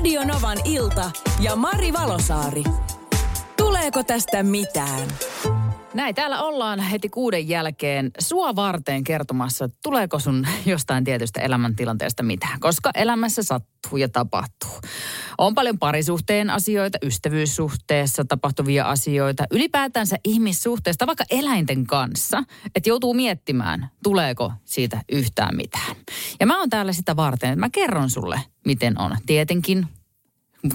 Radio Novan ilta ja Mari Valosaari. Tuleeko tästä mitään? Näin, täällä ollaan heti kuuden jälkeen sua varten kertomassa, että tuleeko sun jostain tietystä elämäntilanteesta mitään, koska elämässä sattuu ja tapahtuu. On paljon parisuhteen asioita, ystävyyssuhteessa tapahtuvia asioita, ylipäätänsä ihmissuhteesta, vaikka eläinten kanssa, että joutuu miettimään, tuleeko siitä yhtään mitään. Ja mä oon täällä sitä varten, että mä kerron sulle, miten on. Tietenkin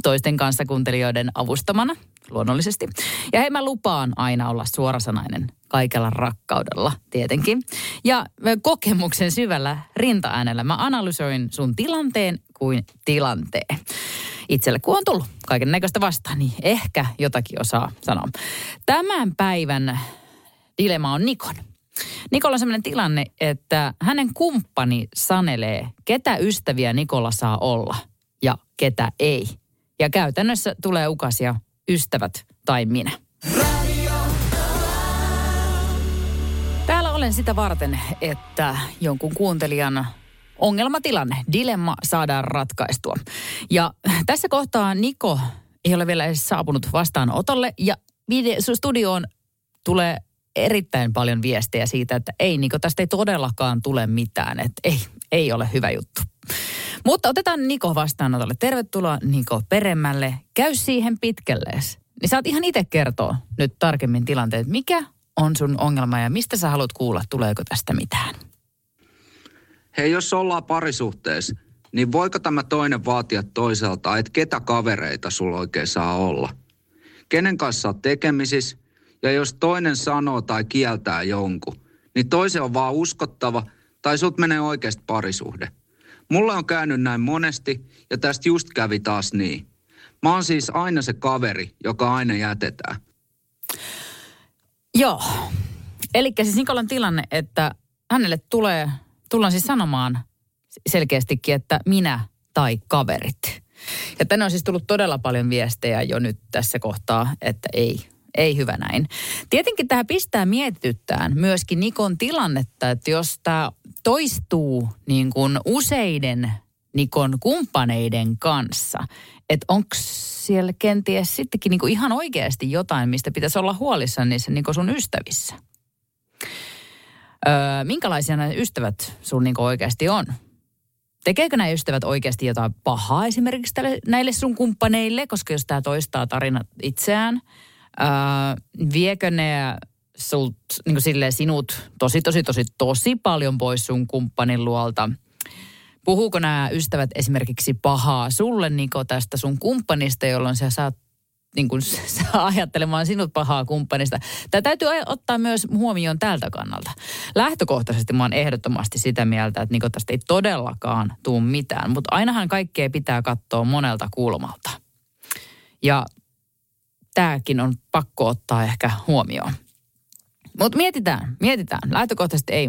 toisten kanssa kuuntelijoiden avustamana, luonnollisesti. Ja hei, mä lupaan aina olla suorasanainen kaikella rakkaudella, tietenkin. Ja kokemuksen syvällä rintaäänellä mä analysoin sun tilanteen kuin tilanteen. Itselle kun on tullut kaiken näköistä vastaan, niin ehkä jotakin osaa sanoa. Tämän päivän dilema on Nikon. Nikolla on sellainen tilanne, että hänen kumppani sanelee, ketä ystäviä Nikolla saa olla ja ketä ei. Ja käytännössä tulee ukasia ystävät tai minä. Täällä olen sitä varten, että jonkun kuuntelijan ongelmatilanne, dilemma saadaan ratkaistua. Ja tässä kohtaa Niko ei ole vielä edes saapunut vastaanotolle ja studioon tulee erittäin paljon viestejä siitä, että ei Niko, tästä ei todellakaan tule mitään, että ei, ei ole hyvä juttu. Mutta otetaan Niko vastaanotolle. Tervetuloa Niko Peremmälle. Käy siihen pitkällees. Niin saat ihan itse kertoa nyt tarkemmin tilanteet. Mikä on sun ongelma ja mistä sä haluat kuulla, tuleeko tästä mitään? Hei, jos ollaan parisuhteessa, niin voiko tämä toinen vaatia toiselta, että ketä kavereita sulla oikein saa olla? Kenen kanssa oot tekemisissä? Ja jos toinen sanoo tai kieltää jonkun, niin toisen on vaan uskottava tai sut menee oikeasti parisuhde. Mulla on käynyt näin monesti ja tästä just kävi taas niin. Mä oon siis aina se kaveri, joka aina jätetään. Joo. Eli siis Nikolan tilanne, että hänelle tulee, tullaan siis sanomaan selkeästikin, että minä tai kaverit. Ja tänne on siis tullut todella paljon viestejä jo nyt tässä kohtaa, että ei, ei hyvä näin. Tietenkin tähän pistää mietityttään myöskin Nikon tilannetta, että jos tämä toistuu niin kuin useiden Nikon kumppaneiden kanssa, että onko siellä kenties sittenkin niin kuin ihan oikeasti jotain, mistä pitäisi olla huolissaan niissä niin sun ystävissä. Öö, minkälaisia nämä ystävät sun niin oikeasti on? Tekeekö nämä ystävät oikeasti jotain pahaa esimerkiksi tälle, näille sun kumppaneille, koska jos tämä toistaa tarina itseään – Öö, viekö ne sult, niin kuin sinut tosi, tosi, tosi, tosi paljon pois sun kumppanin luolta? Puhuuko nämä ystävät esimerkiksi pahaa sulle, Niko, tästä sun kumppanista, jolloin sä saat niin kuin, saa ajattelemaan sinut pahaa kumppanista. Tämä täytyy ottaa myös huomioon tältä kannalta. Lähtökohtaisesti mä oon ehdottomasti sitä mieltä, että Niko tästä ei todellakaan tuu mitään, mutta ainahan kaikkea pitää katsoa monelta kulmalta. Ja tämäkin on pakko ottaa ehkä huomioon. Mutta mietitään, mietitään. Lähtökohtaisesti ei.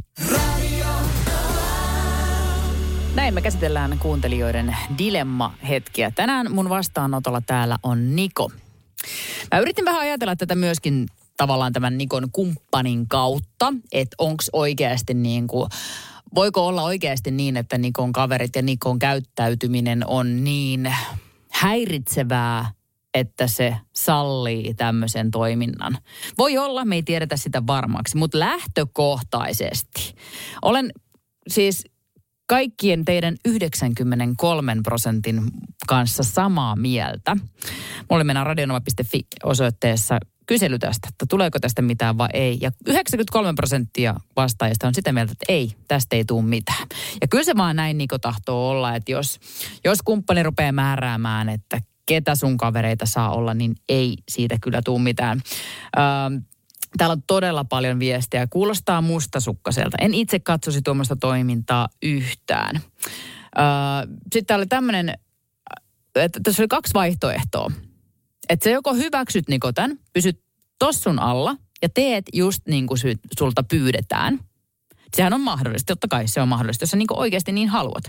Näin me käsitellään kuuntelijoiden dilemma-hetkiä. Tänään mun vastaanotolla täällä on Niko. Mä yritin vähän ajatella tätä myöskin tavallaan tämän Nikon kumppanin kautta, että onko oikeasti niin kuin, voiko olla oikeasti niin, että Nikon kaverit ja Nikon käyttäytyminen on niin häiritsevää että se sallii tämmöisen toiminnan. Voi olla, me ei tiedetä sitä varmaksi, mutta lähtökohtaisesti olen siis kaikkien teidän 93 prosentin kanssa samaa mieltä. Mulla mennään radionova.fi osoitteessa kysely tästä, että tuleeko tästä mitään vai ei. Ja 93 prosenttia vastaajista on sitä mieltä, että ei, tästä ei tule mitään. Ja kyllä se vaan näin niin tahtoo olla, että jos, jos kumppani rupeaa määräämään, että ketä sun kavereita saa olla, niin ei siitä kyllä tule mitään. Öö, Täällä on todella paljon viestejä. Kuulostaa mustasukkaselta. En itse katsoisi tuommoista toimintaa yhtään. Öö, sitten täällä oli tämmöinen, että tässä oli kaksi vaihtoehtoa. Että sä joko hyväksyt Nikotan, pysyt tossun alla ja teet just niin kuin sulta pyydetään. Sehän on mahdollista, totta kai se on mahdollista, jos sä niin oikeasti niin haluat.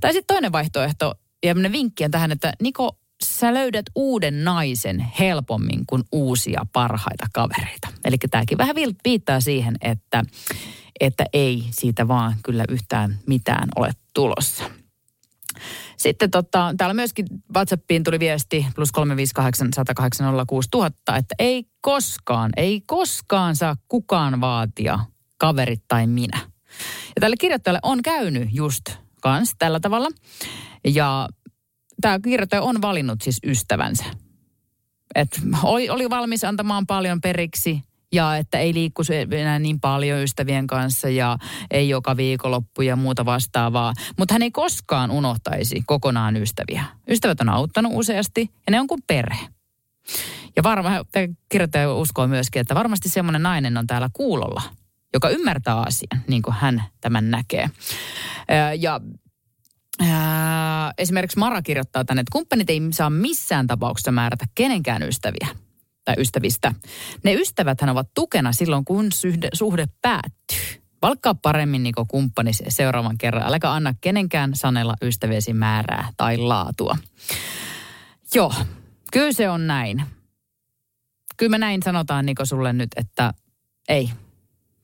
Tai sitten toinen vaihtoehto, ja vinkki on tähän, että Niko, sä löydät uuden naisen helpommin kuin uusia parhaita kavereita. Eli tämäkin vähän viittaa siihen, että, että ei siitä vaan kyllä yhtään mitään ole tulossa. Sitten tota, täällä myöskin WhatsAppiin tuli viesti plus 358 että ei koskaan, ei koskaan saa kukaan vaatia kaverit tai minä. Ja tälle kirjoittajalle on käynyt just kans tällä tavalla. Ja tämä kirjoittaja on valinnut siis ystävänsä. Et oli, oli valmis antamaan paljon periksi ja että ei liikku enää niin paljon ystävien kanssa ja ei joka viikonloppu ja muuta vastaavaa. Mutta hän ei koskaan unohtaisi kokonaan ystäviä. Ystävät on auttanut useasti ja ne on kuin perhe. Ja varmaan kirjoittaja uskoo myöskin, että varmasti semmoinen nainen on täällä kuulolla, joka ymmärtää asian, niin kuin hän tämän näkee. Ja Ää, esimerkiksi Mara kirjoittaa tänne, että kumppanit ei saa missään tapauksessa määrätä kenenkään ystäviä tai ystävistä. Ne ystäväthän ovat tukena silloin, kun suhde, suhde päättyy. Valkkaa paremmin niin kumppani seuraavan kerran. Äläkä anna kenenkään sanella ystäviesi määrää tai laatua. Joo, kyllä se on näin. Kyllä me näin sanotaan Niko sulle nyt, että ei.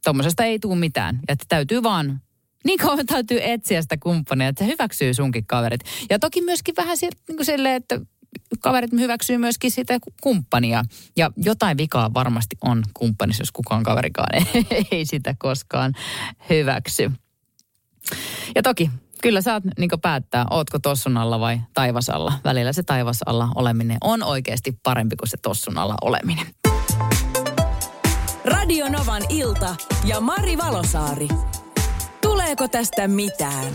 Tuommoisesta ei tule mitään. Että täytyy vaan niin kauan täytyy etsiä sitä kumppania, että se hyväksyy sunkin kaverit. Ja toki myöskin vähän sieltä niin kuin silleen, että kaverit hyväksyy myöskin sitä kumppania. Ja jotain vikaa varmasti on kumppanissa, jos kukaan kaverikaan ei sitä koskaan hyväksy. Ja toki kyllä saat niin päättää, ootko tossun alla vai taivasalla. Välillä se taivasalla oleminen on oikeasti parempi kuin se tossun alla oleminen. Radio Novan ilta ja Mari Valosaari. Tuleeko tästä mitään?